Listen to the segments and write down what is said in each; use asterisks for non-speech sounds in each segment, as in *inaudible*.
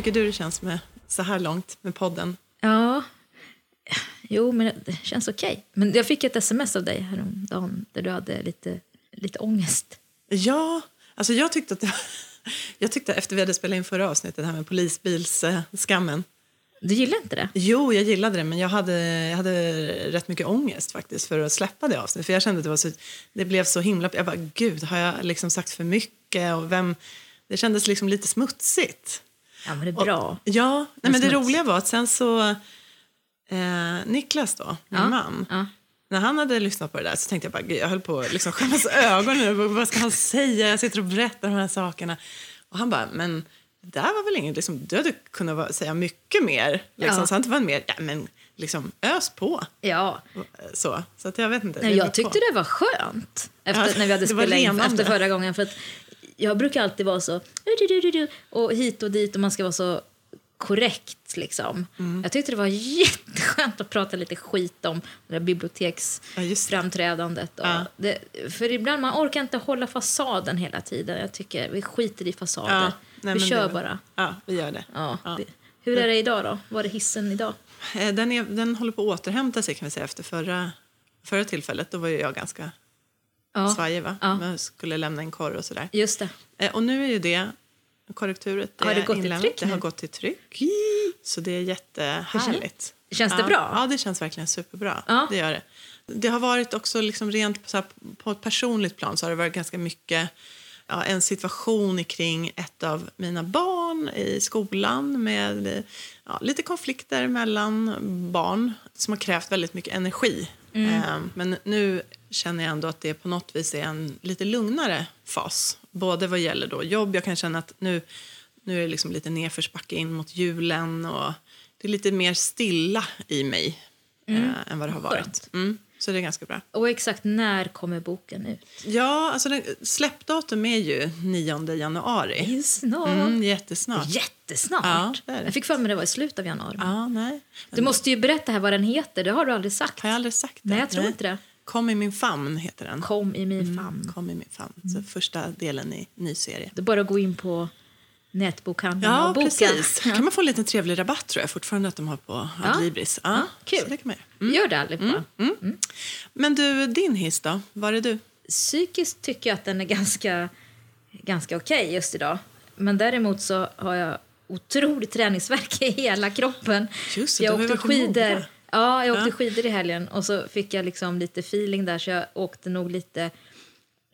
Tycker du det känns med så här långt med podden? Ja, jo, men det känns okej. Men jag fick ett sms av dig häromdagen där du hade lite, lite ångest. Ja, alltså jag tyckte att det, *laughs* jag tyckte efter vi hade spelat in förra avsnittet, det här med polisbilsskammen. Du gillar inte det? Jo, jag gillade det, men jag hade, jag hade rätt mycket ångest faktiskt för att släppa det avsnittet. För jag kände att det, var så, det blev så himla... Jag bara, gud, har jag liksom sagt för mycket? Och vem, det kändes liksom lite smutsigt. Ja, men det är bra. Och, ja, nej, men det roliga var att sen så... Eh, Niklas då, min Ja, man. ja. När han hade lyssnat på det där så tänkte jag bara, jag höll på att liksom skämmas ögonen. Vad ska han säga? Jag sitter och berättar de här sakerna. Och han bara, men det där var väl inget, liksom, du hade kunnat säga mycket mer. Liksom. Ja. Så han var mer, ja men liksom ös på. Ja. Så, så att jag vet inte. Nej, det jag tyckte på. det var skönt efter, Ja, när vi hade det spelat in efter förra gången. För att jag brukar alltid vara så och hit och dit och man ska vara så korrekt. Liksom. Mm. Jag tyckte det var *laughs* jätteskönt att prata lite skit om det där Ja, biblioteksframträdandet. Ja. det, för ibland man orkar inte hålla fasaden hela tiden. Jag tycker vi skiter i fasader. Ja, nej, vi kör det- bara. Ja, vi gör det. Ja. Ja. Hur är det idag då? Var är hissen idag? Eh, Den, är, den håller på att återhämta sig kan vi säga efter förra, förra tillfället. Då var ju jag ganska Ja, svajig va? Ja. Jag skulle lämna en korr och sådär. just det. Eh, Och nu är ju det korrekturet Har det gått till inlämnat. Det har gått till tryck. Så det är jättehärligt. Känns det ja. bra? Ja, det känns verkligen superbra. Ja. Det gör det. Det har varit också liksom rent på, här, på ett personligt plan så har det varit ganska mycket ja, en situation kring ett av mina barn i skolan med ja, lite konflikter mellan barn som har krävt väldigt mycket energi. Eh, Men nu känner jag ändå att det på något vis är en lite lugnare fas. Både vad gäller då jobb, jag kan känna att nu, nu är det liksom lite nedförsbacke in mot julen och det är lite mer stilla i mig eh, än vad det har varit. Mm, så det är ganska bra. Och exakt när kommer boken ut? Ja, alltså den, släppdatum är ju 9 januari. Det är snart. Mm, jättesnart. Jättesnart. Ja, det det. Jag fick för mig det var i slutet av januari. Ja, nej. Du måste ju berätta här vad den heter. Det har du aldrig sagt. Har jag aldrig sagt det? Nej, jag tror inte det. Kom i min famn heter den. Kom i min famn. Kom i min famn. Så första delen i ny serie. Det är bara att gå in på nätbokhandeln Ja, och boka. precis. Ja. kan man få en liten trevlig rabatt tror jag fortfarande att de har på. Adlibris. Ja, Ja, kul. Så det kan man göra. Gör det allihopa. Men du, din hiss då? Var är du? Psykiskt tycker jag att den är ganska, ganska okej just idag. Men däremot så har jag otrolig träningsvärk i hela kroppen. Just det, jag åkte skidor. Mora. Ja, jag åkte Ja. skidor i helgen och så fick jag liksom lite feeling där så jag åkte nog lite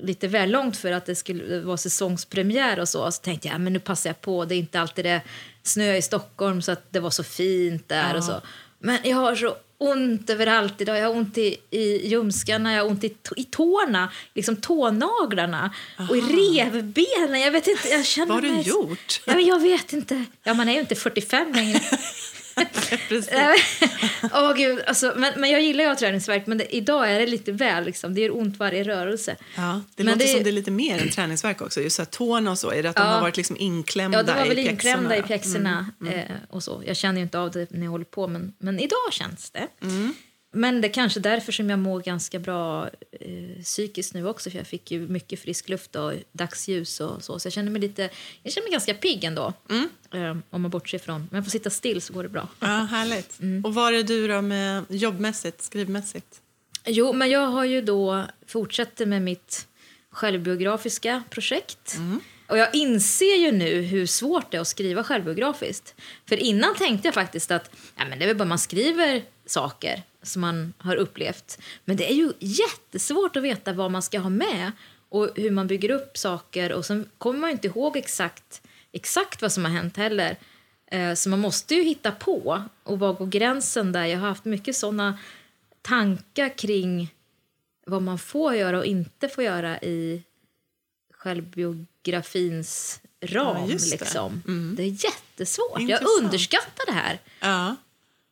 lite väl långt för att det skulle vara säsongspremiär och så. Så tänkte jag, ja, men nu passar jag på. Det är inte alltid det snö i Stockholm så att det var så fint där och så. Men jag har så ont överallt idag. Jag har ont i, i ljumskarna, jag har ont i, i tårna, liksom tånaglarna och i revbenen. Jag vet inte, jag känner Vad har du mig- gjort? Ja, men jag vet inte. Ja, man är ju inte 45 längre. *laughs* *laughs* *laughs* Åh gud, alltså, men, men jag gillar ju att ha träningsvärk men det, idag är det lite väl. Liksom. Det gör ont varje rörelse. Ja, det Men låter det- som det är lite mer än träningsverk också. Just så här, tårna och så, är det att de Ja. har varit liksom inklämda Ja, de var väl i pjäxorna? inklämda i pjäxorna eh, och så. Jag känner ju inte av det när jag håller på, men, men idag känns det. Mm. Men det är kanske därför som jag mår ganska bra eh, psykiskt nu också, för jag fick ju mycket frisk luft och dagsljus och så. Så jag känner mig lite, jag känner mig ganska pigg ändå. Mm. Eh, om man bortser från, men får sitta still så går det bra. Ja, härligt. Mm. Och var är du då med jobbmässigt, skrivmässigt? Jo, men jag har ju då fortsatt med mitt självbiografiska projekt. Och jag inser ju nu hur svårt det är att skriva självbiografiskt. För innan tänkte jag faktiskt att ja, men det är väl bara man skriver saker som man har upplevt. Men det är ju jättesvårt att veta vad man ska ha med och hur man bygger upp saker. Och sen kommer man ju inte ihåg exakt, exakt vad som har hänt heller. Eh, Så man måste ju hitta på. Och var går gränsen där? Jag har haft mycket såna tankar kring vad man får göra och inte får göra i självbiografins ram. Ja, det. liksom. det är jättesvårt. Jag Intressant. underskattar det här. Ja.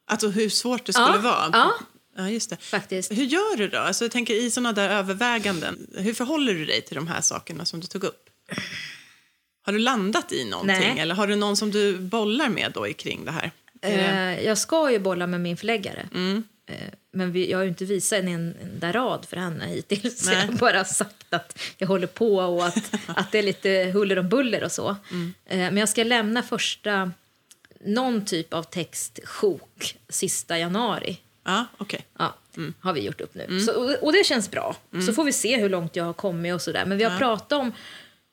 Alltså hur svårt det skulle Ja, vara? ja. ja, just det. Faktiskt. Hur gör du då? Alltså, jag tänker i såna där överväganden, hur förhåller du dig till de här sakerna som du tog upp? Har du landat i någonting? Nej. Eller har du någon som du bollar med då kring det här? Eh, jag ska ju bolla med min förläggare. Mm. Eh, men vi, jag har ju inte visat en enda rad för henne hittills. Nej. Jag har bara sagt att jag håller på och att, *laughs* att det är lite huller om buller och så. Mm. Eh, men jag ska lämna första någon typ av textsjok sista januari. Ja, okej. Ja, har vi gjort upp nu. Så, och, det känns bra. Så får vi se hur långt jag har kommit och sådär. Men vi har pratat om,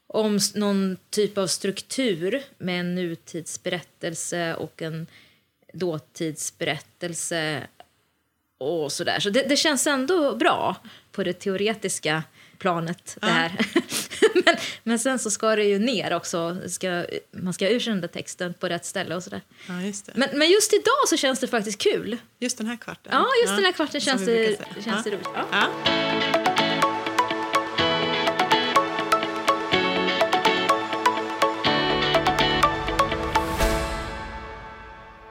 om någon typ av struktur med en nutidsberättelse och en dåtidsberättelse och sådär. Så det, det känns ändå bra på det teoretiska planet det här. *laughs* men, men sen så ska det ju ner också. Ska, man ska ur sig den där texten på rätt ställe och sådär. Ja, just det. Men, men just idag så känns det faktiskt kul. Just den här kvarten. Ja, just den här kvarten känns, det, känns det ja. roligt. Ja. Ja.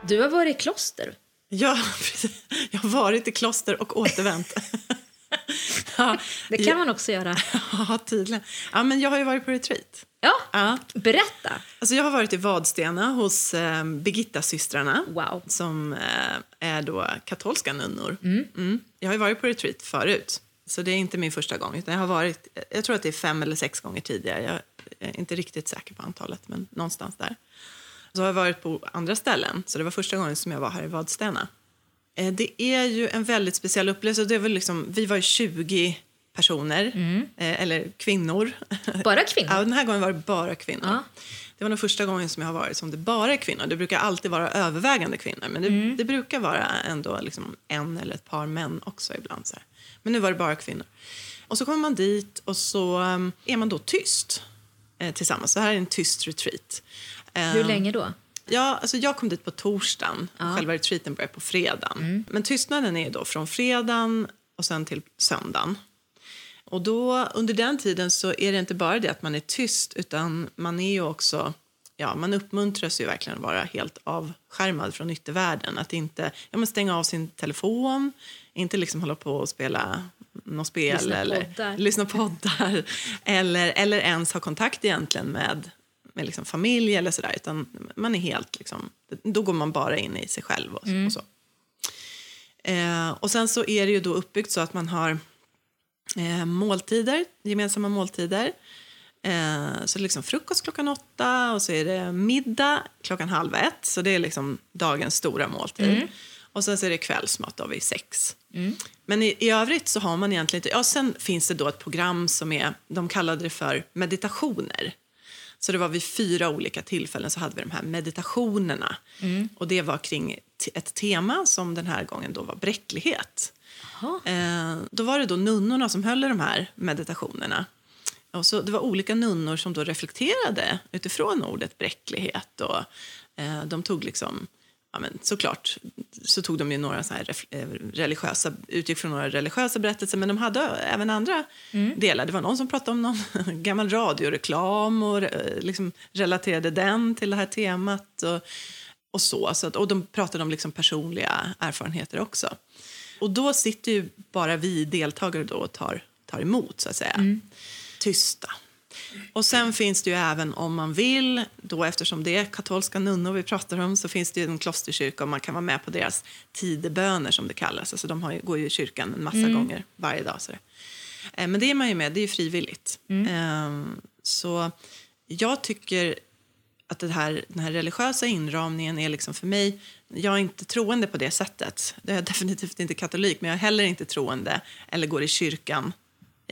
Du har varit i kloster. Ja, *laughs* precis. Jag har varit i kloster och återvänt. *laughs* ja, Det kan man också göra. *laughs* ja, tydligen. Ja, men jag har ju varit på retreat. Ja, Ja. berätta. Alltså jag har varit i Vadstena hos eh, Birgitta-systrarna Wow. som eh, är då katolska nunnor. Mm. Jag har ju varit på retreat förut, så det är inte min första gång. Utan jag, har varit, jag tror att det är fem eller sex gånger tidigare. Jag är inte riktigt säker på antalet, men någonstans där. Så har jag varit på andra ställen, så det var första gången som jag var här i Vadstena. Eh, Det är ju en väldigt speciell upplevelse. Det är väl liksom, vi var ju 20 personer, eh, eller kvinnor. Bara kvinnor? *laughs* Ja, den här gången var det bara kvinnor. Ja. Det var nog första gången som jag har varit som det bara är kvinnor. Det brukar alltid vara övervägande kvinnor, men det, Mm. det brukar vara ändå liksom en eller ett par män också ibland. Så här. Men nu var det bara kvinnor. Och så kommer man dit och så um, är man då tyst eh, tillsammans. Så här är en tyst retreat. Eh, Hur länge då? Ja, alltså jag kom dit på torsdagen. Ja. Mm. Själva retreaten börjar på fredagen. Men tystnaden är då från fredagen och sen till söndagen. Och då, under den tiden så är det inte bara det att man är tyst utan man är ju också Ja, man uppmuntras ju verkligen att vara helt avskärmad från yttervärlden. Att inte ja, men stänga av sin telefon, inte liksom hålla på och spela något spel Lyssna eller poddar. lyssna poddar *laughs* eller, eller ens ha kontakt egentligen med, med liksom familj eller sådär. Utan man är helt liksom, då går man bara in i sig själv och, och så. Eh, och sen så är det ju då uppbyggt så att man har eh, måltider, gemensamma måltider. Eh, så det är liksom frukost klockan åtta och så är det middag klockan halv ett. Så det är liksom dagens stora måltid. Och sen så är det kvällsmat då vid sex. Men i, i övrigt så har man egentligen inte... Ja, sen finns det då ett program som är, de kallade det för meditationer. Så det var vid fyra olika tillfällen så hade vi de här meditationerna. Och det var kring ett tema som den här gången då var bräcklighet. Eh, då var det då nunnorna som höll i de här meditationerna. Och så, det var olika nunnor som då reflekterade utifrån ordet bräcklighet. Och, eh, de tog liksom, ja, men, såklart, så tog de ju några så här eh, religiösa, utgick från några religiösa berättelser, men de hade även andra delar. Det var någon som pratade om någon *laughs* gammal radioreklam och eh, liksom relaterade den till det här temat. Och, och så. så att, och de pratade om liksom personliga erfarenheter också. Och då sitter ju bara vi deltagare då och tar, tar emot, så att säga. Tysta. Och sen finns det ju även om man vill, då eftersom det är katolska nunnor vi pratar om, så finns det ju en klosterkyrka och man kan vara med på deras tideböner som det kallas. Alltså de ju, går ju i kyrkan en massa gånger varje dag. Så eh, Men det är man ju med, det är ju frivilligt. Eh, så jag tycker att det här, den här religiösa inramningen är liksom för mig... Jag är inte troende på det sättet. Jag är *laughs* definitivt inte katolik, men jag är heller inte troende eller går i kyrkan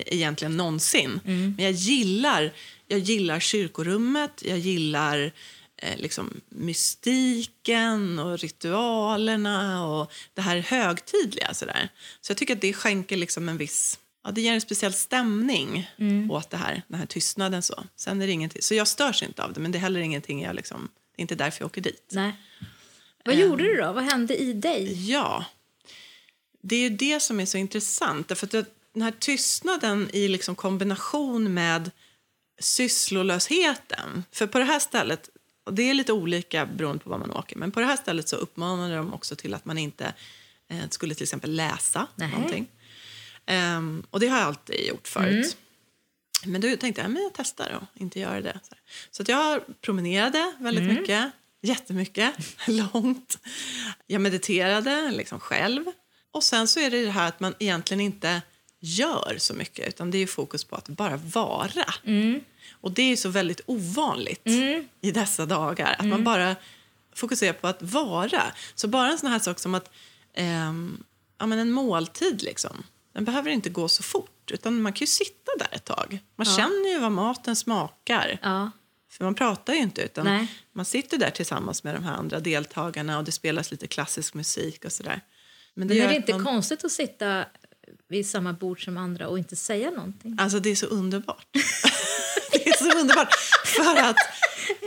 egentligen någonsin. Men jag gillar, jag gillar kyrkorummet, jag gillar eh, liksom mystiken och ritualerna och det här högtidliga. Sådär. Så jag tycker att det skänker liksom en viss... Ja, det ger en speciell stämning åt det här, den här tystnaden. Så. Sen är det ingenting, så jag störs inte av det, men det är heller ingenting jag liksom, det är inte därför jag åker dit. Nej. Vad gjorde du då? Vad hände i dig? Ja, det är ju det som är så intressant. Därför att den här tystnaden i liksom kombination med sysslolösheten. För på det här stället, och det är lite olika beroende på var man åker, men på det här stället så uppmanade de också till att man inte eh, skulle till exempel läsa Nähä. någonting. Ehm, och det har jag alltid gjort förut. Men då tänkte jag, men jag testar och inte göra det. Så, att jag promenerade väldigt mycket, jättemycket, *laughs* långt. Jag mediterade liksom själv. Och sen så är det det här att man egentligen inte gör så mycket, utan det är ju fokus på att bara vara. Och det är ju så väldigt ovanligt i dessa dagar, att man bara fokusera på att vara. Så bara en sån här sak som att ehm, ja, men en måltid, liksom, den behöver inte gå så fort. Utan man kan ju sitta där ett tag. Man Ja. känner ju vad maten smakar. Ja. För man pratar ju inte, utan Nej. man sitter där tillsammans med de här andra deltagarna och det spelas lite klassisk musik och sådär. Men Men är det inte man- konstigt att sitta vid samma bord som andra och inte säga någonting? Alltså det är så underbart. *laughs* det är så underbart. För att,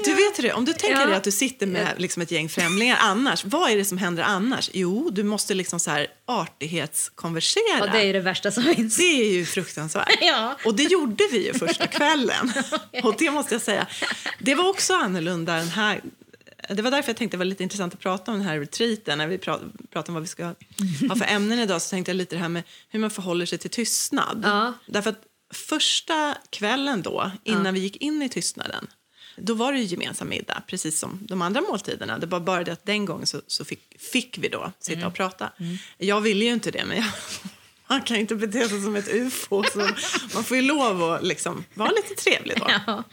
du vet hur det är, om du tänker Ja. dig att du sitter med liksom ett gäng främlingar annars, vad är det som händer annars? Jo, du måste liksom så här artighetskonversera. Ja, det är ju det värsta som finns. Det är ju fruktansvärt. *laughs* Ja. Och det gjorde vi ju första kvällen. *laughs* Och det måste jag säga, det var också annorlunda den här det var därför jag tänkte det var lite intressant att prata om den här retreaten. När vi pra- pratade om vad vi ska ha för ämnen idag så tänkte jag lite det här med hur man förhåller sig till tystnad. Ja. Därför att första kvällen då, innan vi gick in i tystnaden, då var det ju gemensam middag, precis som de andra måltiderna. Det var bara det att den gången så, så fick, fick vi då sitta och prata. Jag ville ju inte det, men jag, *laughs* man kan inte bete sig som ett ufo. Så man får ju lov att liksom vara lite trevlig då. *laughs* Ja.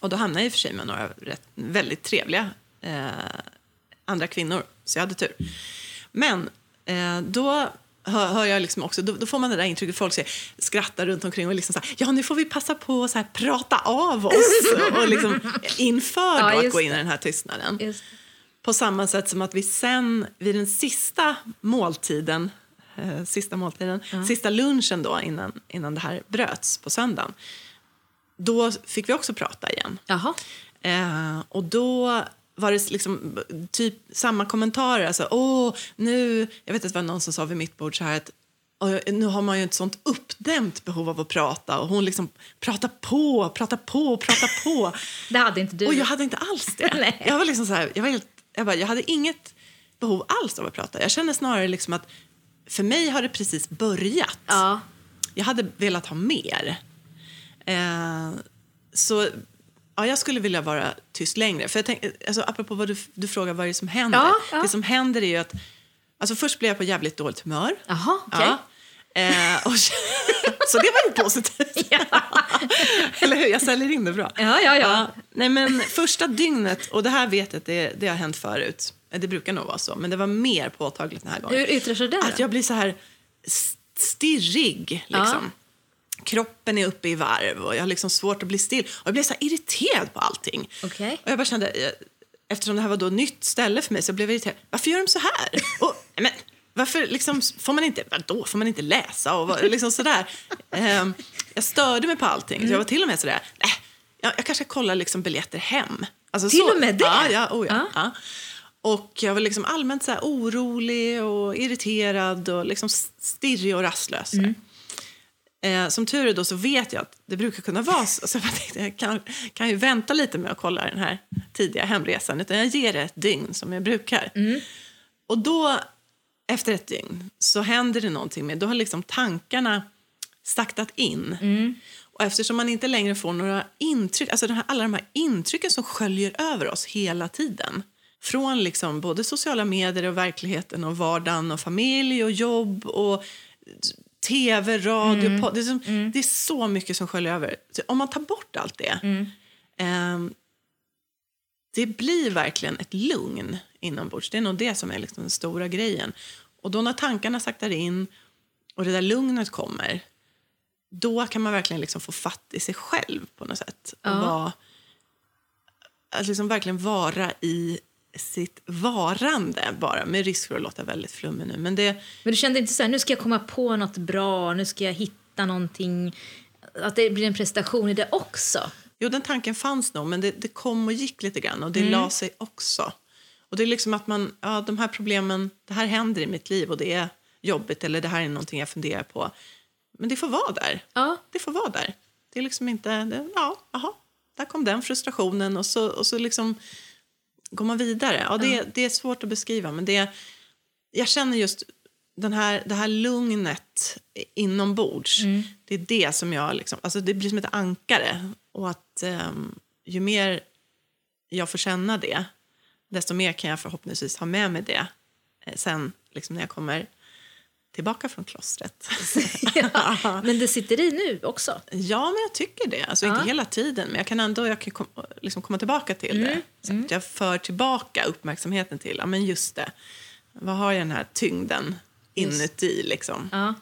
Och då hamnade jag i och för sig med några rätt, väldigt trevliga eh, andra kvinnor, så jag hade tur. Men eh, då hör, hör jag liksom också, då, då får man det där intrycket, folk säger, skrattar runt omkring och liksom så här, ja nu får vi passa på att så här, prata av oss *laughs* och liksom, inför Ja, att gå in i den här tystnaden. På samma sätt som att vi sen vid den sista måltiden, eh, sista måltiden, sista lunchen då innan, innan det här bröts på söndagen, då fick vi också prata igen. Eh, och då var det liksom typ samma kommentarer. Alltså, Åh, nu, jag vet att det var någon som sa vid mitt bord så här att "Åh, nu har man ju ett sånt uppdämt behov av att prata. Och hon liksom pratar på, pratar på, pratar på. *laughs* Det hade inte du. Och jag hade inte alls det. *laughs* Jag var liksom så här, jag, var helt, jag, bara, jag hade inget behov alls av att prata. Jag känner snarare liksom att för mig har det precis börjat. Ja. Jag hade velat ha mer. Eh, så ja, jag skulle vilja vara tyst längre. För jag tänk, alltså, apropå vad du, du frågar vad det som händer. Ja, ja. Det som händer är att... Alltså först blev jag på jävligt dåligt humör. Jaha, okej. Ja. Eh, och, så det var ju positivt. *laughs* Eller hur? Jag säljer in det bra. Ja, ja, ja. Nej, men första dygnet, och det här vet jag att det, det har hänt förut. Det brukar nog vara så, men det var mer påtagligt den här gången. Hur yttrar sig det? Att jag blir så här st- stirrig, liksom. Kroppen är uppe i varv och jag har liksom svårt att bli still. Och jag blev så irriterad på allting. Okej. Och jag bara kände, eh, eftersom det här var då nytt ställe för mig så blev jag irriterad. Varför gör de så här? *laughs* Och, men, varför liksom, får man inte, vadå, får man inte läsa? Och vad- liksom sådär. Ehm, jag störde mig på allting. Så jag var till och med sådär, äh, jag, jag kanske kollar liksom biljetter hem. Alltså, Till så, och med det? Ja, ja, oh, ja, Ja. ja. Och jag var liksom allmänt så orolig och irriterad och liksom stirrig och rastlös. Mm. Eh, som tur är då så vet jag att det brukar kunna vara så. Så jag tänkte jag kan, kan ju vänta lite med att kolla den här tidiga hemresan. Utan jag ger det ett dygn som jag brukar. Mm. Och då, efter ett dygn, så händer det någonting med... Då har liksom tankarna saktat in. Mm. Och eftersom man inte längre får några intryck, alltså här, alla de här intrycken som sköljer över oss hela tiden. Från liksom både sociala medier och verkligheten och vardagen och familj och jobb och tv, radio, podd. Det, är som, det är så mycket som sköljer över. Så om man tar bort allt det, ehm, det blir verkligen ett lugn inombords. Det är nog det som är liksom den stora grejen. Och då när tankarna saktar in och det där lugnet kommer, då kan man verkligen liksom få fatt i sig själv på något sätt. Och Ja. vara, att liksom verkligen vara i sitt varande bara, med risk för att låta väldigt flummig nu. Men det, Men du kände inte så här, nu ska jag komma på något bra, nu ska jag hitta någonting, att det blir en prestation i det också? Jo, den tanken fanns nog, men det, det kom och gick lite grann och det la sig också. Och det är liksom att man, ja, de här problemen, det här händer i mitt liv och det är jobbigt eller det här är någonting jag funderar på. Men det får vara där. Ja. Det får vara där. Det är liksom inte, det, ja, aha, där kom den frustrationen och så, och så liksom går man vidare. Ja, det, det är svårt att beskriva, men det, jag känner just den här, det här lugnet inombords. Det är det som jag, liksom, alltså det blir som ett ankare. Och att ehm, ju mer jag får känna det, desto mer kan jag förhoppningsvis ha med mig det eh, sen liksom när jag kommer tillbaka från klostret. *laughs* ja, men det sitter i nu också? Ja, men jag tycker det. Alltså ja. inte hela tiden, men jag kan ändå jag kan kom, liksom komma tillbaka till mm. det. Så mm. jag för tillbaka uppmärksamheten till, ja men just det, vad har jag den här tyngden inuti liksom? Ja.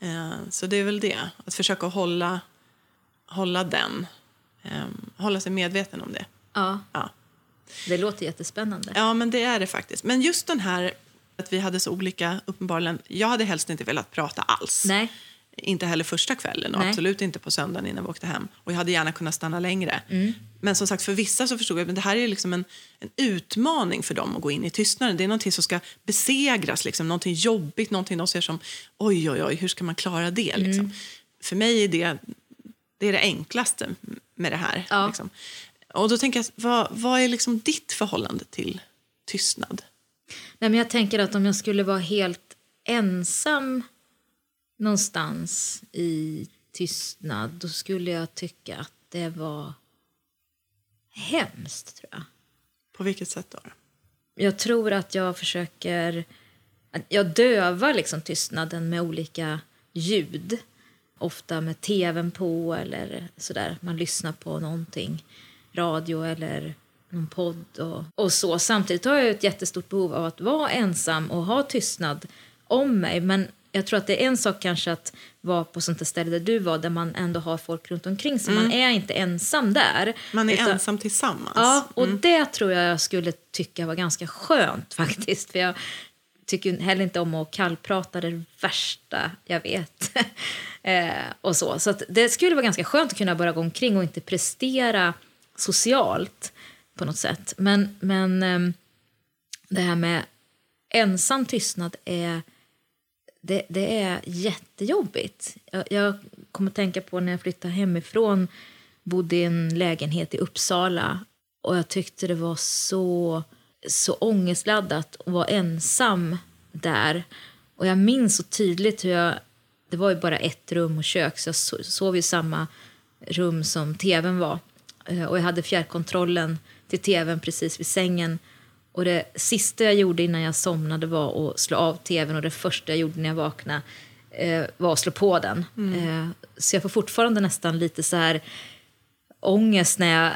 Eh, så det är väl det, att försöka hålla, hålla den, um, hålla sig medveten om det. Ja. ja. Det låter jättespännande. Ja, men det är det faktiskt. Men just den här att vi hade så olika, uppenbarligen, jag hade helst inte velat prata alls. Nej. Inte heller första kvällen och absolut inte på söndagen innan vi åkte hem. Och jag hade gärna kunnat stanna längre. Mm. Men som sagt, för vissa så förstod jag att det här är liksom en, en utmaning för dem att gå in i tystnaden. Det är någonting som ska besegras, liksom, någonting jobbigt, någonting de ser som oj, oj, oj, hur ska man klara det? Mm. Liksom. För mig är det, det är det enklaste med det här. Ja. Liksom. Och då tänker jag, vad, vad är liksom ditt förhållande till tystnad? Nej, men jag tänker att om jag skulle vara helt ensam någonstans i tystnad då skulle jag tycka att det var hemskt, tror jag. På vilket sätt då? Jag tror att jag försöker... Jag dövar liksom tystnaden med olika ljud. Ofta med tvn på eller sådär. Man lyssnar på någonting. Radio eller någon podd och, och så. Samtidigt har jag ett jättestort behov av att vara ensam och ha tystnad om mig. Men jag tror att det är en sak kanske att vara på sånt ställe där du var där man ändå har folk runt omkring sig. Mm. Man är inte ensam där. Man är utan, ensam tillsammans. Ja, och mm. det tror jag jag skulle tycka var ganska skönt faktiskt. För jag tycker heller inte om att kallprata det värsta jag vet. *laughs* eh, och så så det skulle vara ganska skönt att kunna bara gå omkring och inte prestera socialt på något sätt. Men, men ehm, det här med ensam tystnad är, det, det är jättejobbigt. Jag, jag kommer att tänka på när jag flyttade hemifrån, bodde i en lägenhet i Uppsala och jag tyckte det var så, så ångestladdat att vara ensam där. Och jag minns så tydligt hur jag, det var ju bara ett rum och kök så jag sov i samma rum som tvn var. Eh, och jag hade fjärrkontrollen till tvn precis vid sängen. Och det sista jag gjorde innan jag somnade var att slå av tvn och det första jag gjorde när jag vaknade eh, var att slå på den. Mm. Eh, så jag får fortfarande nästan lite så här ångest när jag,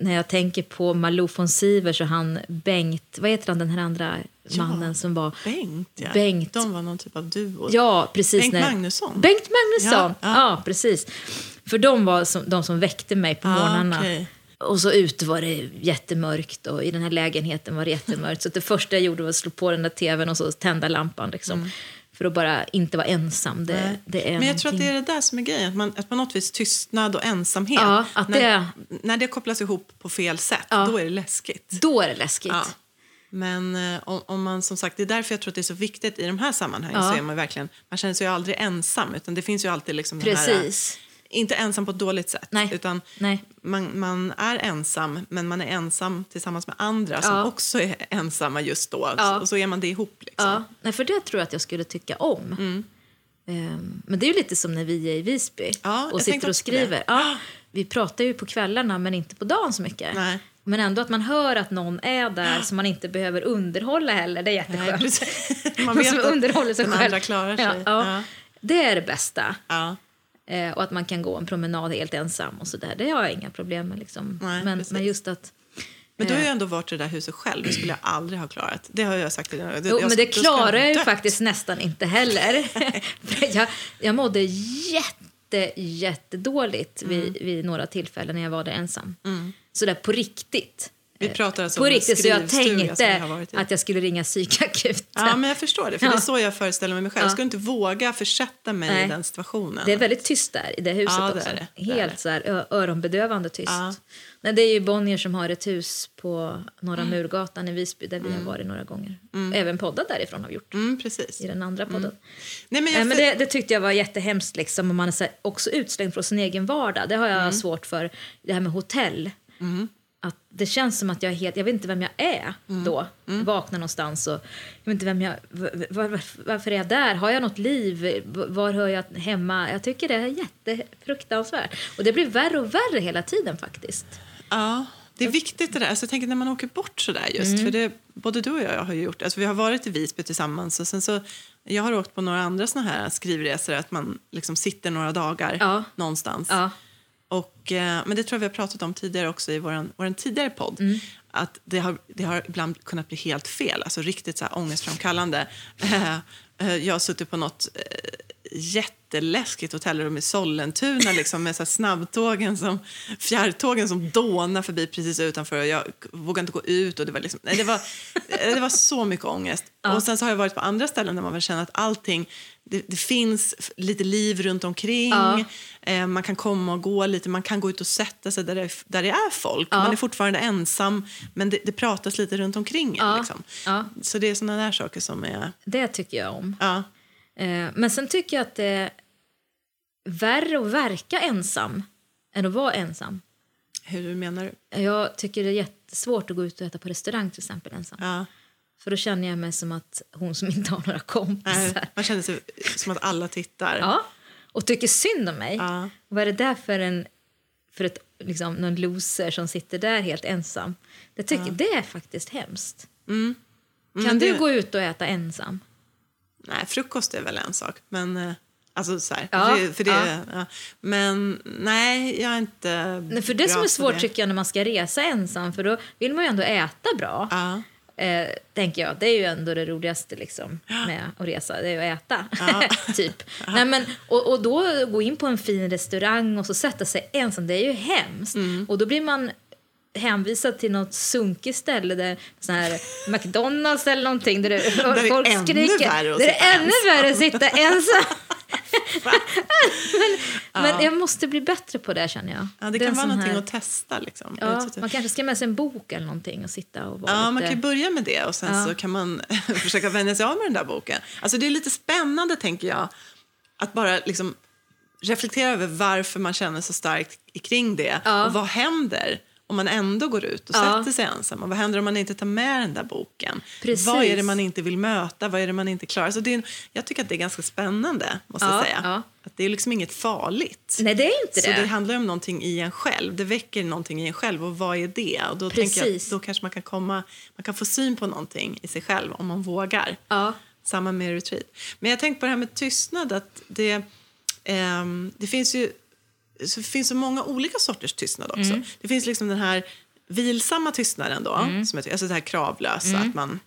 när jag tänker på Malou von Sivers och han Bengt, vad heter han den här andra mannen ja, som var... Bengt, ja. Bengt. De var någon typ av duo. Ja, precis. Bengt när, Magnusson. Bengt Magnusson, ja, ja. ja, precis. För de var som, de som väckte mig på ah, morgnarna. Okay. Och så ute var det jättemörkt och i den här lägenheten var det jättemörkt. Så det första jag gjorde var att slå på den där tvn och så tända lampan. Liksom. Mm. För att bara inte vara ensam. Det, det är Men jag tror att det är det där som är grejen. Att, man, att på något vis tystnad och ensamhet. Ja, att när, det... när det kopplas ihop på fel sätt, ja. då är det läskigt. Då är det läskigt. Ja. Men eh, om, om, man som sagt, det är därför jag tror att det är så viktigt i de här sammanhangen. Ja. Så är man verkligen, man känner sig ju aldrig ensam. Utan det finns ju alltid liksom Precis. den här inte ensam på ett dåligt sätt. Nej. Utan Nej. Man, man är ensam, men man är ensam tillsammans med andra som också är ensamma just då. Ja. Och så är man det ihop. Liksom. Ja. Nej, för det tror jag att jag skulle tycka om. Mm. Um, men det är ju lite som när vi är i Visby ja, och sitter och skriver. Ja, vi pratar ju på kvällarna men inte på dagen så mycket. Nej. Men ändå att man hör att någon är där så man inte behöver underhålla heller. Det är jätteskönt. Nej, *laughs* man vet att underhåller sig själv. klarar sig. Ja, ja. Det är det bästa. Ja. Eh, och att man kan gå en promenad helt ensam och så där. Det har jag inga problem med. Liksom. Nej, men, men just att... Men du har ju eh, ändå varit i det där huset själv. Det skulle jag aldrig ha klarat. Det har jag sagt till dig. Jo, men det klarar jag ju faktiskt nästan inte heller. *laughs* *laughs* jag, jag mådde jätte, jättedåligt mm. vid, vid några tillfällen när jag var där ensam. Mm. Så där på riktigt. Vi pratar alltså på riktigt, så jag tänkte att jag skulle ringa psykakuten. Ja, men jag förstår det. För ja. Det är så jag föreställer mig själv. Ja. Jag skulle inte våga försätta mig Nej. i den situationen. Det är väldigt tyst där i det huset ja, det också. Det. Helt det så här, öronbedövande tyst. Nej, det är ju Bonnier som har ett hus på Norra mm. Murgatan i Visby där vi mm. har varit några gånger. Mm. Även poddat därifrån har vi gjort. Mm, precis. I den andra podden. Mm. Nej, men, Nej, men det, det, tyckte jag var jättehemskt liksom. Och man är också utslängd från sin egen vardag. Det har jag mm. svårt för. Det här med hotell. Att det känns som att jag är helt, jag vet inte vem jag är mm. då. Mm. Vaknar någonstans och jag vet inte vem jag, var, var, varför är jag där? Har jag något liv? Var hör jag hemma? Jag tycker det är jättefruktansvärt. Och det blir värre och värre hela tiden faktiskt. Ja, det är viktigt det där. Alltså, jag tänker när man åker bort sådär just, mm. för det både du och jag har gjort, alltså vi har varit i Visby tillsammans och sen så, jag har åkt på några andra såna här skrivresor, att man liksom sitter några dagar Ja. någonstans. Ja. Och, eh, men det tror jag vi har pratat om tidigare också i vår, tidigare podd. Mm. Att det har, det har ibland kunnat bli helt fel, alltså riktigt så här ångestframkallande. Eh, eh, jag har suttit på något eh, jätteläskigt hotellrum i Sollentuna liksom, med så snabbtågen som, fjärrtågen som dånar förbi precis utanför och jag vågade inte gå ut. Och det, var liksom, nej, det, var, det var så mycket ångest. Och sen så har jag varit på andra ställen där man väl känner att allting, det, det finns lite liv runt omkring. Ja. Eh, man kan komma och gå lite, man kan gå ut och sätta sig där det, är- där det är folk. Ja. Man är fortfarande ensam, men det, det pratas lite runt omkring. Ja. Liksom. Ja. Så det är såna där saker som är... Det tycker jag om. Ja. Eh, men sen tycker jag att det är värre att verka ensam än att vara ensam. Hur menar du? Jag tycker det är jättesvårt att gå ut och äta på restaurang till exempel ensam. Ja. För då känner jag mig som att hon som inte har några kompisar. Nej, man känner sig som att alla tittar. Ja, och tycker synd om mig. Ja. Vad är det där för en för ett, liksom, någon loser som sitter där helt ensam? Det, tycker, det är faktiskt hemskt. Kan Men du det- gå ut och äta ensam? Nej, frukost är väl en sak. Men, eh, alltså, så här, Ja, för det, ja. ja. Men nej, jag är inte Nej, för det som är svårt tycker jag när man ska resa ensam för då vill man ju ändå äta bra. Eh, tänker jag. Det är ju ändå det roligaste liksom, med att resa, det är att äta. *laughs* typ. Nej, men, och, och då gå in på en fin restaurang och så sätta sig ensam, det är ju hemskt. Mm. Och då blir man hänvisad till något sunkigt ställe där sån här McDonalds eller någonting där, det, är folk ännu skriker. där det är ännu värre att sitta *laughs* ensam. men men jag måste bli bättre på det känner jag. Ja, det är kan vara någonting här- att testa. Liksom. Ja, man kanske ska med sig en bok eller någonting och sitta och vara Ja, man lite... kan ju börja med det och sen Ja. så kan man *laughs* försöka vänja sig av med den där boken. Alltså det är lite spännande, tänker jag, att bara liksom reflektera över varför man känner så starkt kring det. Ja. Och vad händer om man ändå går ut och Ja. sätter sig ensam? Och vad händer om man inte tar med den där boken? Precis. Vad är det man inte vill möta? Vad är det man inte klarar? Så det är, jag tycker att det är ganska spännande, måste Ja, jag säga. ja. Att det är liksom inget farligt. Nej, det är inte Så det. det handlar om någonting i en själv. Det väcker någonting i en själv. Och vad är det? Och då tänker jag, Precis. då kanske man kan komma, man kan få syn på någonting i sig själv om man vågar. Ja. Samma med retreat. Men jag tänkte på det här med tystnad. Att det, ehm, det finns ju så finns så många olika sorters tystnad också. Mm. Det finns liksom den här vilsamma tystnaden då. Som jag, alltså det här kravlösa. Mm. Att man,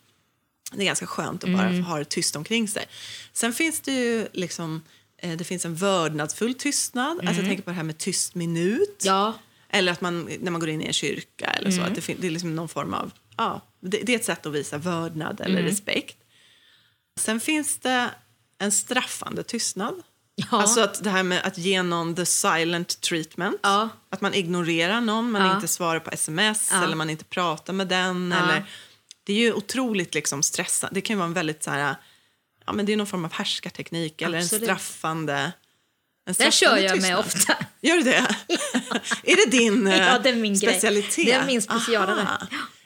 det är ganska skönt att bara ha det tyst omkring sig. Sen finns det ju liksom, eh, det finns en vördnadsfull tystnad. Alltså jag tänker på det här med tyst minut. Mm. Ja. Eller att man, när man går in i en kyrka eller Mm. så. Att det, det är liksom någon form av, ja, det, det är ett sätt att visa vördnad eller Mm. respekt. Sen finns det en straffande tystnad. Ja. Alltså att det här med att ge någon the silent treatment. Ja. Att man ignorerar någon, man Ja. inte svarar på sms eller man inte pratar med den. Eller, det är ju otroligt liksom stressande. Det kan ju vara en väldigt så här, ja men det är någon form av härskarteknik eller en straffande en Den kör jag med tystnad. ofta. *laughs* Gör du det? *laughs* är det din eh, Ja, det är min grej. specialitet? Det är min specialare.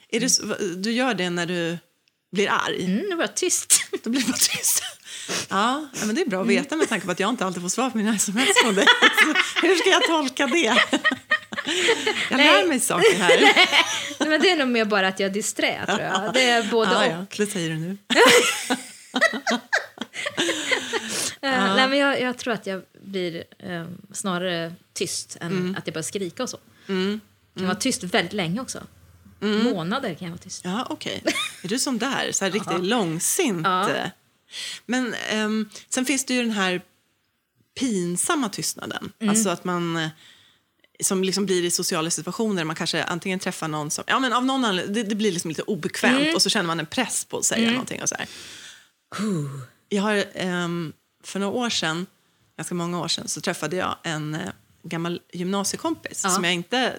Är det, du gör det när du blir arg? Mm, det var tyst. Då blir bara tyst. Ja, men det är bra att veta med tanke på att jag inte alltid får svar på mina sms från dig. *laughs* Så Hur ska jag tolka det? Jag lär Nej. mig saker här. *laughs* Nej, Men det är nog mer bara att jag är disträ, tror jag. Det är både ja, och. ja, det säger du nu. *laughs* Eh, nej, men jag, jag tror att jag blir eh, snarare tyst än Mm. att jag börjar skrika och så. kan vara tyst väldigt länge också. Mm. Månader kan jag vara tyst. Ja, okej. Är du som där? Så här riktigt långsint? Ja. Men ehm, sen finns det ju den här pinsamma tystnaden. Mm. Alltså att man eh, som liksom blir i sociala situationer. Man kanske antingen träffar någon som... Ja, men av någon anledning, det, det blir liksom lite obekvämt Mm. och så känner man en press på att säga någonting. Och så här. Jag har, ehm, för några år sedan, ganska många år sedan, så träffade jag en eh, gammal gymnasiekompis Ja. som jag inte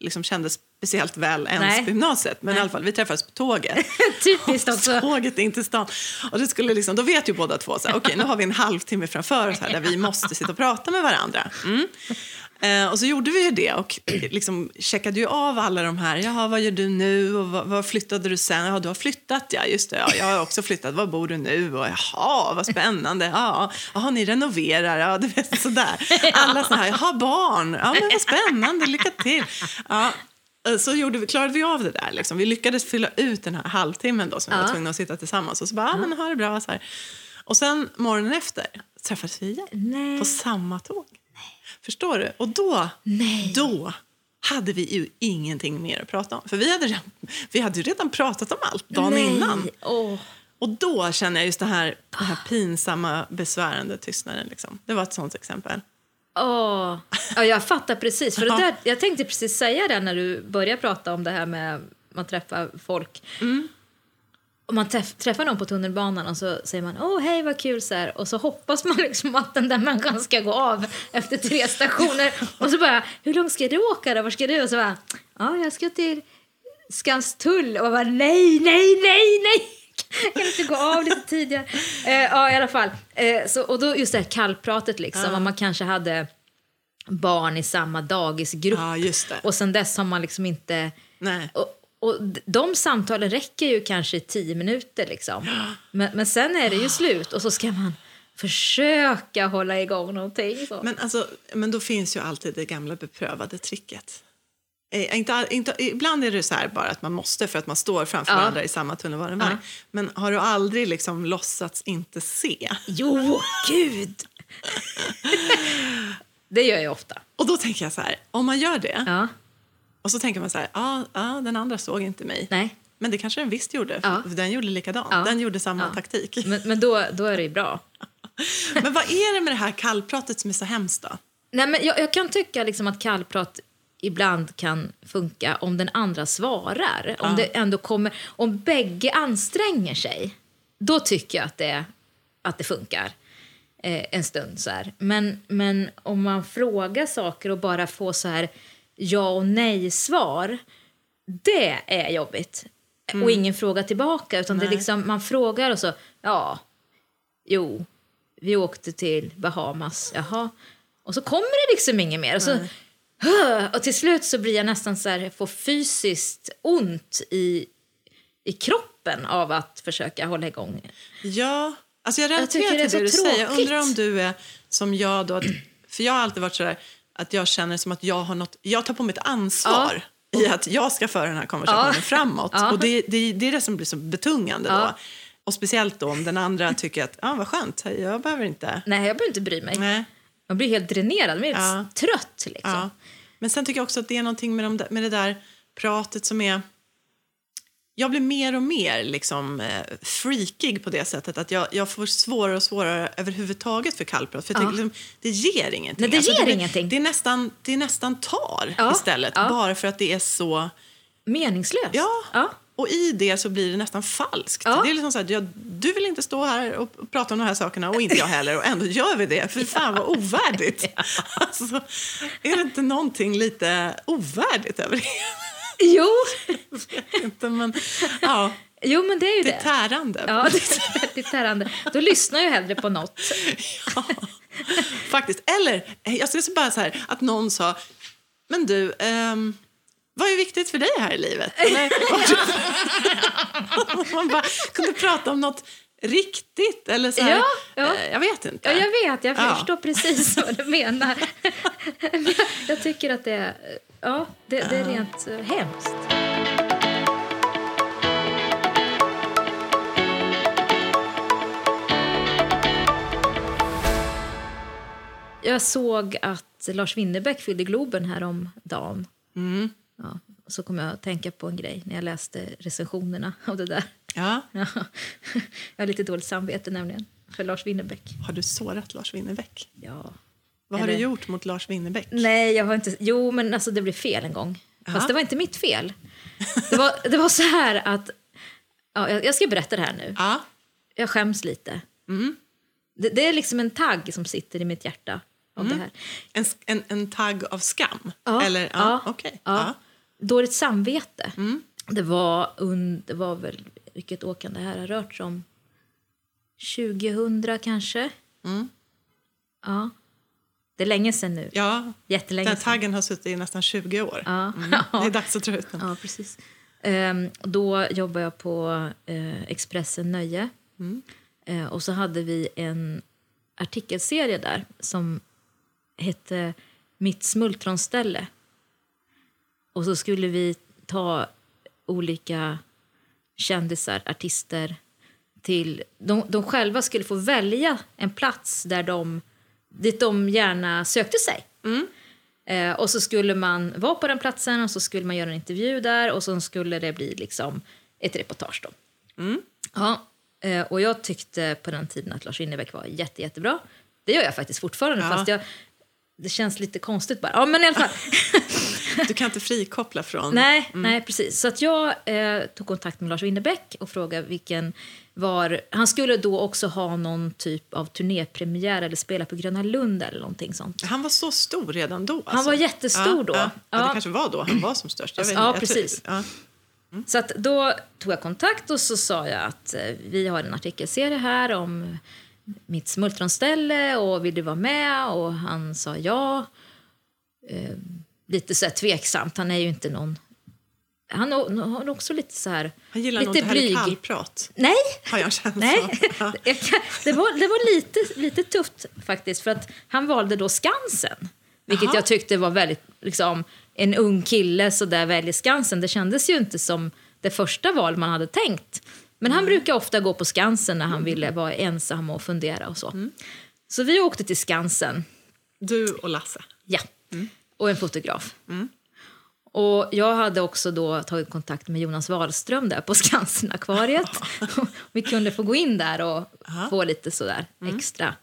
liksom, kände speciellt väl ens Nej. på gymnasiet. Men Nej. i alla fall, vi träffades på tåget. *laughs* Typiskt också. *laughs* Tåget in till stan. Och det skulle liksom, då vet ju båda två så här, okej nu har vi en halvtimme framför oss här där vi *laughs* måste sitta och prata med varandra. Mm. Eh, och så gjorde vi ju det och liksom checkade ju av alla de här. Jaha, vad gör du nu? Och vad, vad flyttade du sen? Ja, du har flyttat ja, just det. Ja, jag har också flyttat. Var bor du nu? Och jaha, vad spännande. Ja, jaha, ni renoverar. Ja, du vet sådär. Alla såna här, jaha, barn. Ja, men vad spännande. Lycka till. Ja. Eh, så gjorde vi, klarade vi av det där. Liksom. Vi lyckades fylla ut den här halvtimmen då, som vi Ja. var tvungna att sitta tillsammans. Och så bara, ah, men ha det bra. Så här. Och sen morgonen efter träffades vi igen. Nej. På samma tåg. Förstår du? Och då, Nej. då hade vi ju ingenting mer att prata om. För vi hade, vi hade ju redan pratat om allt dagen Nej. innan. Åh. Och då känner jag just det här, den här pinsamma, besvärande tystnaden. Liksom. Det var ett sånt exempel. Åh. Ja, jag fattar precis. För det där, jag tänkte precis säga det när du började prata om det här med man träffar folk. Om man träff, träffar någon på tunnelbanan och så säger man åh hej vad kul så här. och så hoppas man liksom att den där människan ska gå av efter tre *laughs* stationer och så bara hur långt ska du åka då? Var ska du? Och så bara ja jag ska till Skanstull och bara nej nej nej nej kan inte gå av lite tidigare? Eh, ja, i alla fall. Eh, så, och då just det här kallpratet liksom, om man kanske hade barn i samma dagisgrupp. Ja. Och sen dess har man liksom inte... Nej. Och, och de samtalen räcker ju kanske i tio minuter liksom. Men, men sen är det ju slut och så ska man försöka hålla igång någonting. Så. Men, alltså, men då finns ju alltid det gamla beprövade tricket. Eh, inte, inte, ibland är det så här bara att man måste för att man står framför Ja. varandra i samma tunnelbanevagn. Ja. Men har du aldrig liksom låtsats inte se? Jo, gud! det gör jag ofta. Och då tänker jag så här, om man gör det Ja. och så tänker man så här, ja, ja den andra såg inte mig. Nej. Men det kanske den visst gjorde, för Ja. den gjorde likadant. Ja. Den gjorde samma taktik. Men, men då, då är det ju bra. *laughs* Men vad är det med det här kallpratet som är så hemskt då? Nej, men jag, jag kan tycka liksom att kallprat ibland kan funka om den andra svarar. Om, Ja. det ändå kommer, om bägge anstränger sig, då tycker jag att det, att det funkar eh, en stund. Så här. Men, men om man frågar saker och bara får så här ja och nej-svar, det är jobbigt. Och ingen frågar tillbaka, utan det är Nej. liksom, man frågar och så, ja, jo, vi åkte till Bahamas, jaha. Och så kommer det liksom inget mer. Och, så, *gasps* och till slut så blir jag nästan så här, får fysiskt ont i, i kroppen av att försöka hålla igång. Ja, alltså jag relaterar det till det så du säger. Jag undrar tråkigt. om du är som jag då, att, *clears throat* för jag har alltid varit så där att jag känner som att jag har något, jag tar på mig ett ansvar i att jag ska föra den här konversationen Ja. framåt. Ja. Och det, det, det är det som blir så betungande Ja. då. Och speciellt då om den andra tycker att, ja ah, vad skönt, jag behöver inte. Nej, jag behöver inte bry mig. Nej. Man blir helt dränerad, man blir Ja. helt trött. Liksom. Ja. Men sen tycker jag också att det är någonting med, de, där- med det där pratet som är... Jag blir mer och mer liksom, eh, freakig på det sättet att jag, jag får svårare och svårare överhuvudtaget för kallprat. För Ja. tänker, liksom, det ger ingenting. Nej, det ger blir, ingenting. Det är nästan, det är nästan tar istället. Bara för att det är så... Meningslöst. Ja. Ja. Och i det så blir det nästan falskt. Ja. Det är liksom så här, jag, du vill inte stå här och, prata om de här sakerna och inte jag heller. Och ändå gör vi det. För fan vad ovärdigt. *laughs* alltså, är det inte någonting lite ovärdigt över det? Jo. *laughs* inte, men, ja, jo, men det är ju det det. är tärande. Ja, det är tärande. Då lyssnar jag hellre på något. Ja, faktiskt. Eller, jag skulle säga bara så här, att någon sa, men du, ehm, vad är viktigt för dig här i livet? *laughs* Man bara kunde prata om något riktigt. Eller så här, Ja, ja. eh, jag vet inte. Ja, jag vet. Jag Ja. förstår precis vad du menar. Men *laughs* jag, tycker att det är, ja, det, det är rent eh, hemskt. Jag såg att Lars Winnerbäck fyllde Globen här om dagen. Mm. Ja, så kom jag att tänka på en grej när jag läste recensionerna *laughs* av det där. Ja. Ja. *laughs* Jag har lite dåligt samvete nämligen för Lars Winnerbäck. Har du sårat Lars Winnerbäck? Ja. Vad har Eller- du gjort mot Lars Winnerbäck? Nej, jag har inte... Jo, men alltså det blev fel en gång. Jaha. Fast det var inte mitt fel. Det var, *laughs* det var så här att... Ja, jag ska berätta det här nu. Ja. Jag skäms lite. Mm. Det, det är liksom en tagg som sitter i mitt hjärta av det här. En, en, en tagg av skam? Ja, Eller, ja, ja, okej. ja. Dåligt samvete. Mm. Det, var un, det var väl... Vilket år kan det här ha rört sig om? 2000 kanske? Mm. Ja. Det är länge sedan nu. ja. Jättelänge Den sedan. taggen har suttit i nästan 20 år. Ja. Mm. *laughs* Det är dags att dra ut den. Ja, precis. Ehm, då jobbade jag på eh, Expressen Nöje. Mm. Eh, och så hade vi en artikelserie där som hette Mitt smultronställe. Och så skulle vi ta olika kändisar, artister till... De, de själva skulle få välja en plats där de, dit de gärna sökte sig. Eh, och så skulle man vara på den platsen och så skulle man göra en intervju där och så skulle det bli liksom ett reportage. Då. Ja, eh, och jag tyckte på den tiden att Lars Winnerbäck var jätte, jättebra. Det gör jag faktiskt fortfarande, Ja. fast jag, det känns lite konstigt bara. Ja, men i alla fall. *laughs* Du kan inte frikoppla från... nej, nej, precis. Så att jag eh, tog kontakt med Lars Winnerbäck och frågade vilken var... Han skulle då också ha någon typ av turnépremiär eller spela på Gröna Lund eller någonting sånt. Han var så stor redan då. Han var jättestor då. Ja, ja. ja, Ja. det kanske var då han var som störst. Vet, Ja, jag tror- precis. ja. Så att då tog jag kontakt och så sa jag att eh, vi har en artikelserie här om mitt smultronställe och vill du vara med? Och han sa ja. Eh, lite så här tveksamt, han är ju inte någon... Han har också lite så här... Han gillar nog lite inte heller blyg. kallprat, Nej, har jag en känsla nej. Ja. *laughs* Det var, det var lite, lite tufft faktiskt för att han valde då Skansen. Vilket Jaha. jag tyckte var väldigt, liksom, en ung kille så där väljer Skansen. Det kändes ju inte som det första val man hade tänkt. Men han brukar ofta gå på Skansen när han ville vara ensam och fundera och så. Så vi åkte till Skansen, Du och Lasse. ja, och en fotograf. Och jag hade också då tagit kontakt med Jonas Wahlström där på *laughs* Skansen-akvariet. *laughs* Vi kunde få gå in där och få lite sådär extra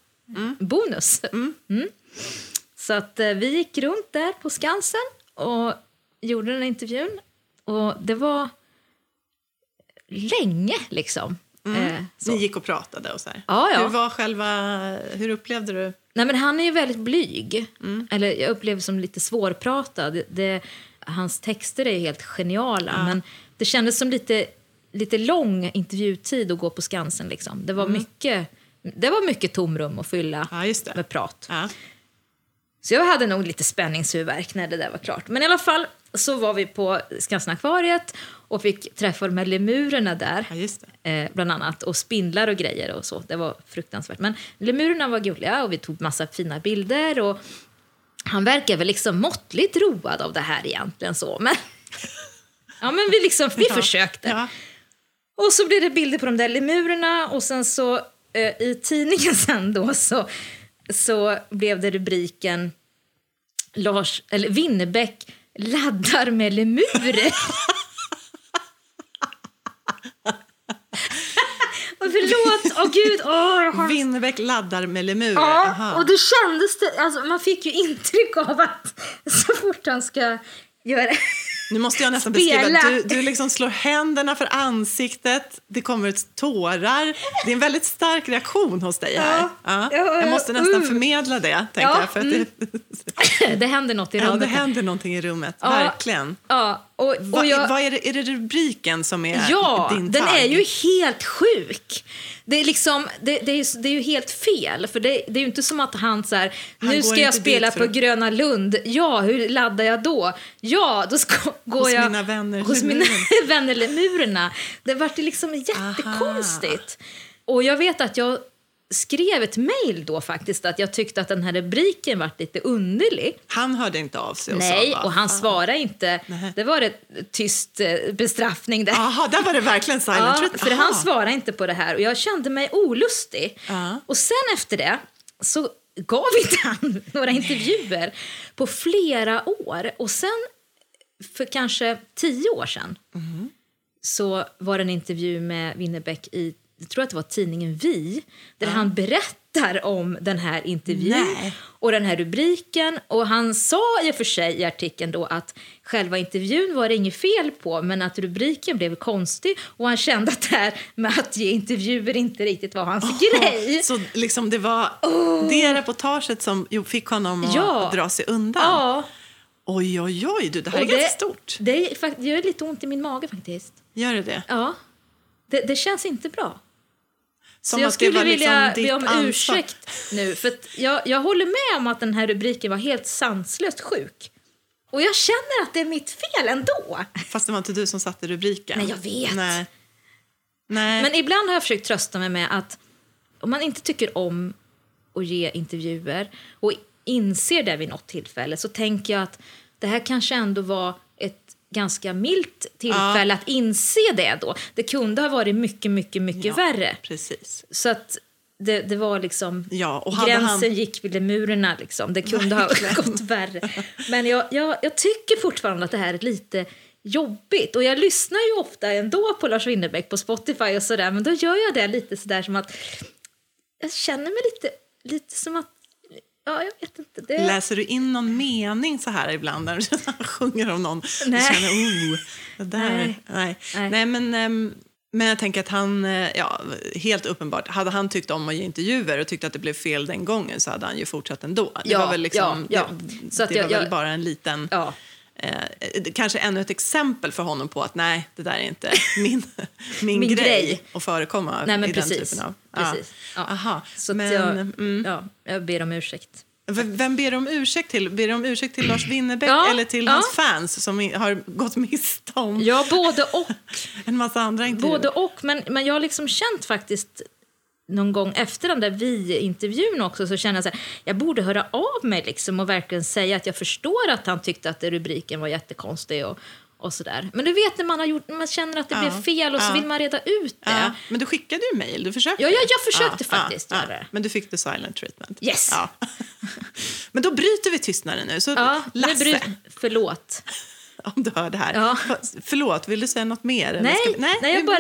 bonus. Mm. Så att eh, vi gick runt där på Skansen och gjorde den här intervjun. Och det var länge liksom. Eh, så. Ni gick och pratade och så. Ja, ja. Hur var själva... Hur upplevde du... Nej, men han är ju väldigt blyg. Eller jag upplever som lite svårpratad. Det, hans texter är helt geniala, men det kändes som lite, lite lång intervjutid att gå på Skansen. Liksom. Det, var mycket, det var mycket tomrum att fylla Ja, med prat. Ja. Så jag hade nog lite spänningshuvudvärk när det där var klart. Men i alla fall så var vi på Skansen-akvariet och fick träffa de här lemurerna där. ja. Eh, bland annat. Och spindlar och grejer och så. Det var fruktansvärt. Men lemurerna var gulliga och vi tog massa fina bilder. Och han verkar väl liksom måttligt road av det här egentligen så. Men, *laughs* ja, men vi, liksom, vi *laughs* Ja. försökte. Ja. Och så blev det bilder på de där lemurerna och sen så eh, i tidningen *laughs* sen då så, så blev det rubriken Lars, eller Winnerbäck laddar med lemurer. Och Åh gud, åh, har Winnerbäck laddar med lemurer. Ja, Aha. och det kändes det, alltså man fick ju intryck av att så fort han ska göra... Nu måste jag nästan Spela. beskriva. Du, du liksom slår händerna för ansiktet, det kommer ut tårar. Det är en väldigt stark reaktion hos dig här. Ja. Ja. Ja, Jag måste nästan mm. förmedla det, tänker Ja, jag. För att det, *laughs* det händer något i ja, rummet. det här. händer någonting i rummet, Ja. verkligen. Ja, och, och Vad, jag, vad är, det, är det rubriken som är ja din den tagg? är ju helt sjuk. Det är, liksom, det, det, är, det är ju helt fel. För det, det är ju inte som att han så här, Han nu ska jag spela dit på Gröna Lund. Ja, hur laddar jag då? Ja, då ska, går Hos jag mina vänner hos mina *laughs* vänner lemurerna. Det vart liksom jättekonstigt. Och jag vet att jag skrev ett mejl då faktiskt att jag tyckte att den här rubriken vart lite underlig. Han hörde inte av sig och Nej, sa och han fan. svarade inte. Nej. Det var ett tyst eh, bestraffning där. Jaha, där var det verkligen *laughs* silent Ja, för han Aha. svarade inte på det här och jag kände mig olustig. Ja. Och sen efter det så gav inte han *laughs* några intervjuer på flera år. Och sen, för kanske tio år sedan, Mhm. så var det en intervju med Winnerbäck i, jag tror att det var tidningen Vi, där han berättar om den här intervjun Nej. och den här rubriken. Och han sa i och för sig i artikeln då att själva intervjun var det inget fel på, men att rubriken blev konstig och han kände att det här med att ge intervjuer inte riktigt var hans grej. Så liksom det var det reportaget som fick honom att Ja. dra sig undan? Ja, Oj, oj, oj, du, det här är och det, ganska stort. Det, är det gör lite ont i min mage faktiskt. Gör det det? Ja, det, det känns inte bra. Som så jag skulle var vilja liksom be om ditt ansvar. ursäkt nu. För jag, jag håller med om att den här rubriken var helt sanslöst sjuk. Och jag känner att det är mitt fel ändå. Fast det var inte du som satte rubriken. Nej, jag vet. Nej. Nej. Men ibland har jag försökt trösta mig med att om man inte tycker om att ge intervjuer och inser det vid något tillfälle så tänker jag att det här kanske ändå var ganska milt tillfälle att inse det då. Det kunde ha varit mycket, mycket, mycket Ja, värre. Precis. Så att det, det var liksom... Ja, och gränsen han- gick vid lemurerna. Liksom. Det kunde ha *laughs* gått värre. Men jag, jag, jag tycker fortfarande att det här är lite jobbigt. Och jag lyssnar ju ofta ändå på Lars Winnerbäck på Spotify och sådär. Men då gör jag det lite sådär som att... Jag känner mig lite, lite som att... Ja, jag vet inte. Det, Läser du in någon mening så här ibland när han *laughs* sjunger om någon? Nej. Du känner, oh, det där. Nej. Nej. Nej. Nej. men, ehm, men jag tänker att han, eh, ja, helt uppenbart, hade han tyckt om att ge intervjuer och tyckte att det blev fel den gången så hade han ju fortsatt ändå. Det Ja, var väl, liksom, ja, ja. Det, Så att det jag- var väl jag- bara en liten... ja. Eh, kanske ännu ett exempel för honom på att nej, det där är inte *laughs* min, min, Min grej, grej. att förekomma Nej, men i precis. den typen av... precis. Ja. Aha. Så men, jag, mm. ja, jag ber om ursäkt. Vem ber du om ursäkt till? Ber om ursäkt till Lars Winnerbäck Ja, eller till ja. hans fans som har gått miste om Ja, både och. *laughs* en massa andra intervjuer? Både och, men, men jag har liksom känt faktiskt någon gång efter den där vi-intervjun också så känner jag så här, jag borde höra av mig liksom och verkligen säga att jag förstår att han tyckte att rubriken var jättekonstig och, och sådär. Men du vet när man har gjort, man känner att det Ja, blev fel och så ja. vill man reda ut det. Ja, men du skickade ju mejl, du försökte. Ja, ja, jag försökte faktiskt göra det. Men du fick the silent treatment. Yes. *laughs* Men då bryter vi tystnaden nu. Så Ja, nu Lasse, bry- förlåt. *laughs* om du hör det här. Ja. Förlåt, vill du säga något mer? Nej, vi- nej, nej, jag bara-.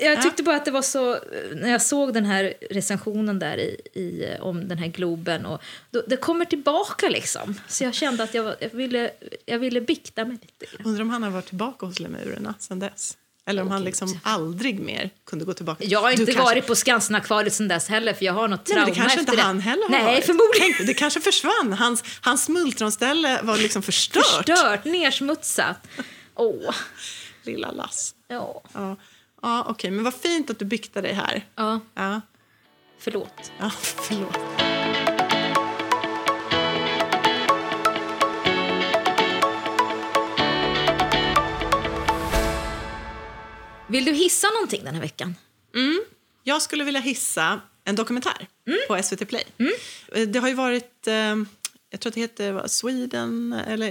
Jag tyckte bara att det var så... När jag såg den här recensionen där i, i, om den här Globen, och då, det kommer tillbaka liksom. Så jag kände att jag, jag, ville, jag ville bikta mig lite. Undrar om han har varit tillbaka hos lemurerna sen dess? Eller om han liksom aldrig mer kunde gå tillbaka? Jag har Du inte kanske- varit på Skansen-akvariet sen dess heller, för jag har något Nej, trauma men det kanske inte det. han heller har Nej, varit. förmodligen. Det kanske försvann. Hans, hans smultronställe var liksom förstört. Förstört, nersmutsat. Åh, Lilla Lass. ja. Ja, ja okej. Men vad fint att du biktade dig här. ja, Ja, förlåt. ja *laughs* förlåt. Vill du hissa någonting den här veckan? Jag skulle vilja hissa en dokumentär Mm. på SVT Play. Eh, Det har ju varit, eh, jag tror att det heter Sweden, eller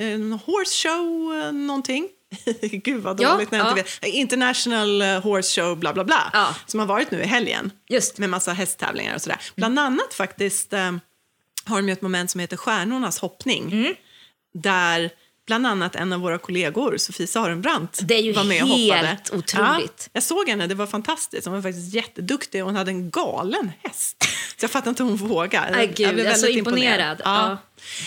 eh, en horse show någonting. *laughs* Gud vad Ja, dåligt när jag ja. inte vet. International Horse Show bla bla bla. Ja. Som har varit nu i helgen. Just. Med massa hästtävlingar och sådär. Bland annat faktiskt har de ju ett moment som heter Stjärnornas hoppning. Mm. Där bland annat en av våra kollegor, Sofie Sarenbrant, Det är ju var med och helt hoppade. otroligt. Ja, jag såg henne, det var fantastiskt. Hon var faktiskt jätteduktig och hon hade en galen häst. Så jag fattar inte hur hon vågar. Jag gud, jag är så väldigt imponerad. Ja.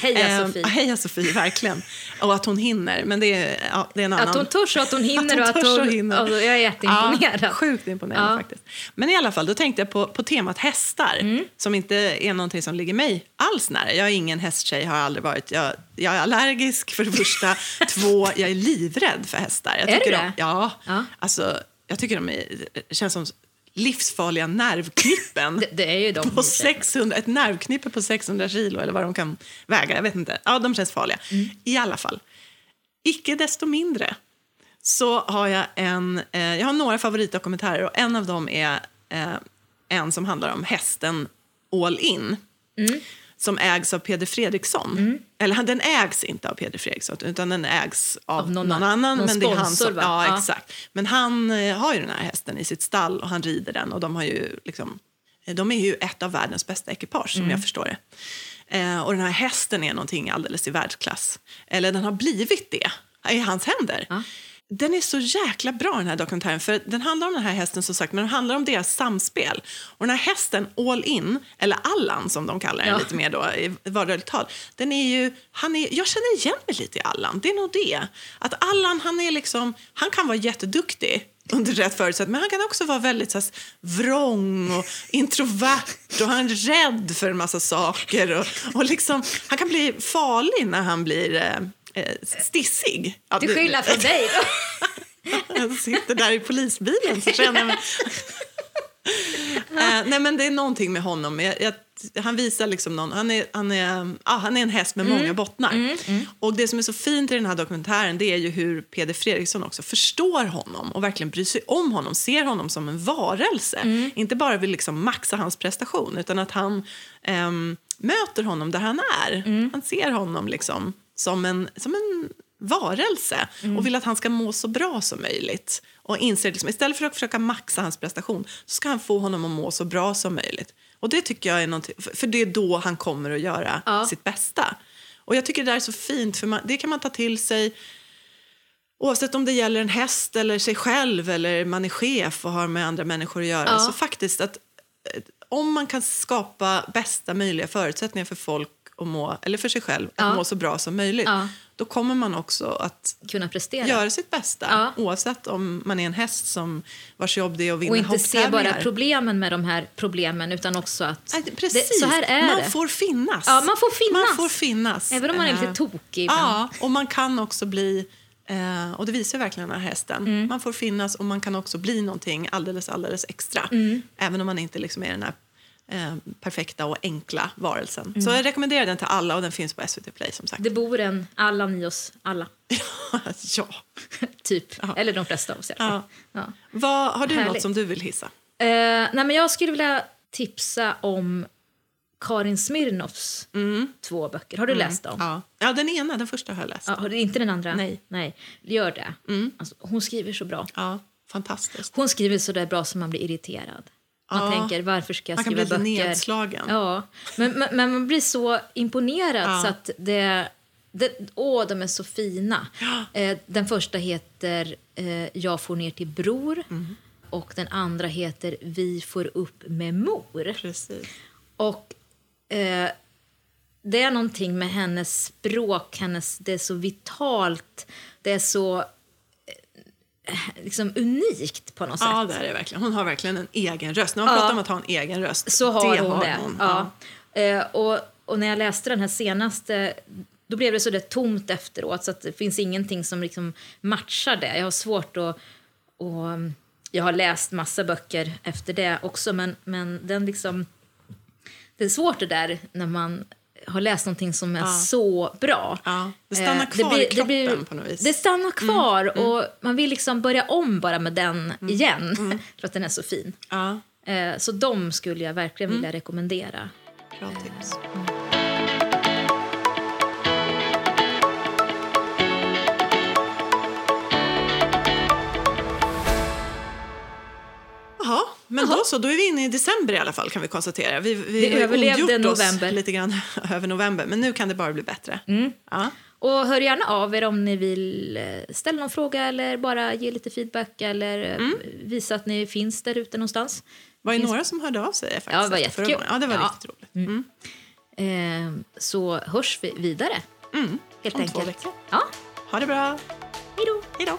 Heja, Ehm, Sofie. *laughs* Heja Sofie, verkligen. Och att hon hinner, men det är, ja, det är en annan... Att hon törs och att hon *laughs* hinner Att och hon att törs hon... och hinner. Alltså, jag är jätteimponerad. Ja, sjukt imponerande Ja. faktiskt. Men i alla fall, då tänkte jag på, på temat hästar, Mm. som inte är någonting som ligger mig alls nära. Jag är ingen hästtjej, har aldrig varit. Jag, jag är allergisk för det första. *laughs* Två, jag är livrädd för hästar. Jag Är du de, det? Ja. Ja. Alltså, jag tycker de är, känns som livsfarliga nervknippen. *laughs* Det, det är ju de. På 600, ett nervknippe på 600 kilo eller vad de kan väga. Jag vet inte. Ja, de känns farliga. Mm. I alla fall. Icke desto mindre så har jag en... Eh, jag har några favoritdokumentärer och en av dem är eh, en som handlar om hästen All In. Mm. Som ägs av Peder Fredriksson. Eller han- den ägs inte av Peder Fredriksson utan den ägs av, Av någon någon, an- annan. någon men det är han sponsor, som, Ja. exakt. Men han eh, har ju den här hästen i sitt stall och han rider den. Och de har ju liksom, eh, de är ju ett av världens bästa ekipage som Mm. jag förstår det. Eh, och den här hästen är någonting alldeles i världsklass. Eller den har blivit det i hans händer. Ja. Den är så jäkla bra den här dokumentären för den handlar om den här hästen som sagt men den handlar om deras samspel. Och den här hästen All In, eller Allan som de kallar den Ja. lite mer då i vardagligt tal. Den är ju, han är, jag känner igen mig lite i Allan, det är nog det. Att Allan han är liksom, han kan vara jätteduktig under rätt förutsättningar men han kan också vara väldigt så här, vrång och introvert och han är rädd för en massa saker. Och, och liksom, han kan bli farlig när han blir eh, stissig. Ja, Till skillnad från dig *laughs* jag sitter där i polisbilen så känner jag mig... Eh, nej men det är någonting med honom. Jag, jag, han visar liksom någon, han är, han är, ah, han är en häst med många bottnar. Och det som är så fint i den här dokumentären det är ju hur Peder Fredriksson också förstår honom och verkligen bryr sig om honom, ser honom som en varelse. Inte bara vill liksom maxa hans prestation utan att han ehm, möter honom där han är. Han ser honom liksom som en, som en varelse och vill att han ska må så bra som möjligt. Och inser liksom, istället för att försöka maxa hans prestation så ska han få honom att må så bra som möjligt. Och det tycker jag är någonting, för det är då han kommer att göra Ja. sitt bästa. Och jag tycker det är så fint, för man, det kan man ta till sig Oavsett om det gäller en häst eller sig själv eller man är chef och har med andra människor att göra. Ja. Så faktiskt att eh, om man kan skapa bästa möjliga förutsättningar för folk att må, eller för sig själv att Ja. må så bra som möjligt. Ja. Då kommer man också att Kunna prestera. göra sitt bästa. Ja. Oavsett om man är en häst som vars jobb det är att vinna och inte se bara problemen med de här problemen utan också att Nej, det, Precis, så här är man det. får finnas. Ja, man får finnas. Man får finnas. Även om man är lite Eh, tokig ibland. Ja, och man kan också bli, eh, och det visar verkligen den här hästen, Mm. man får finnas och man kan också bli någonting alldeles, alldeles extra. Mm. Även om man inte liksom är den här eh, perfekta och enkla varelsen. Mm. Så jag rekommenderar den till alla och den finns på SVT Play som sagt. Det bor en Allan i oss alla, *laughs* ja. *laughs* typ. Eller de flesta av oss i alla fall. Ja. Vad, har du Härligt. något som du vill hissa? Eh, nej, men jag skulle vilja tipsa om Karin Smirnoffs två böcker. Har du läst dem? Ja. ja, den ena, den första har jag läst. Ja, har du inte den andra? Nej. Nej. Gör det. Alltså, hon skriver så bra. Ja, fantastiskt. Hon skriver så där bra som man blir irriterad. Man Ja. tänker, varför ska jag Man kan skriva bli böcker? nedslagen. Ja, men, men, men man blir så imponerad Ja. så att det... det åh, de är så fina. Eh, den första heter eh, Jag får ner till bror. Mm. Och den andra heter Vi får upp med mor. Precis. Och eh, det är någonting med hennes språk, hennes, det är så vitalt, det är så liksom unikt på något Ja, sätt. det är det verkligen. Hon har verkligen en egen röst. När man Ja. pratar om att ha en egen röst, Så har det hon har det. hon. Ja. Eh, och, och när jag läste den här senaste då blev det så där tomt efteråt så att det finns ingenting som liksom matchar det. Jag har svårt att... Och, jag har läst massa böcker efter det också men, men den liksom... Det är svårt det där när man har läst någonting som är så bra. Ja, det stannar Eh, kvar i kroppen på något vis. Mm, Det stannar kvar och man vill liksom börja om bara med den igen *laughs* för att den är så fin. Ja, Eh, Så de skulle jag verkligen Mm. vilja rekommendera. bra tips. Men då så. Då är vi inne i december i alla fall kan vi konstatera. Vi, vi Vi överlevde november. lite grann *laughs* över november, men nu kan det bara bli bättre. Ja. Och hör gärna av er om ni vill eh, ställa någon fråga eller bara ge lite feedback eller eh, Mm. visa att ni finns där ute någonstans. var ju Finns- några som hörde av sig faktiskt. Ja, det var jättekul. Ja, det var Ja. riktigt roligt. Mm. Eh, Så hörs vi vidare. Helt Om två enkelt. veckor. Ja, Ha det bra. hej då! Hej då.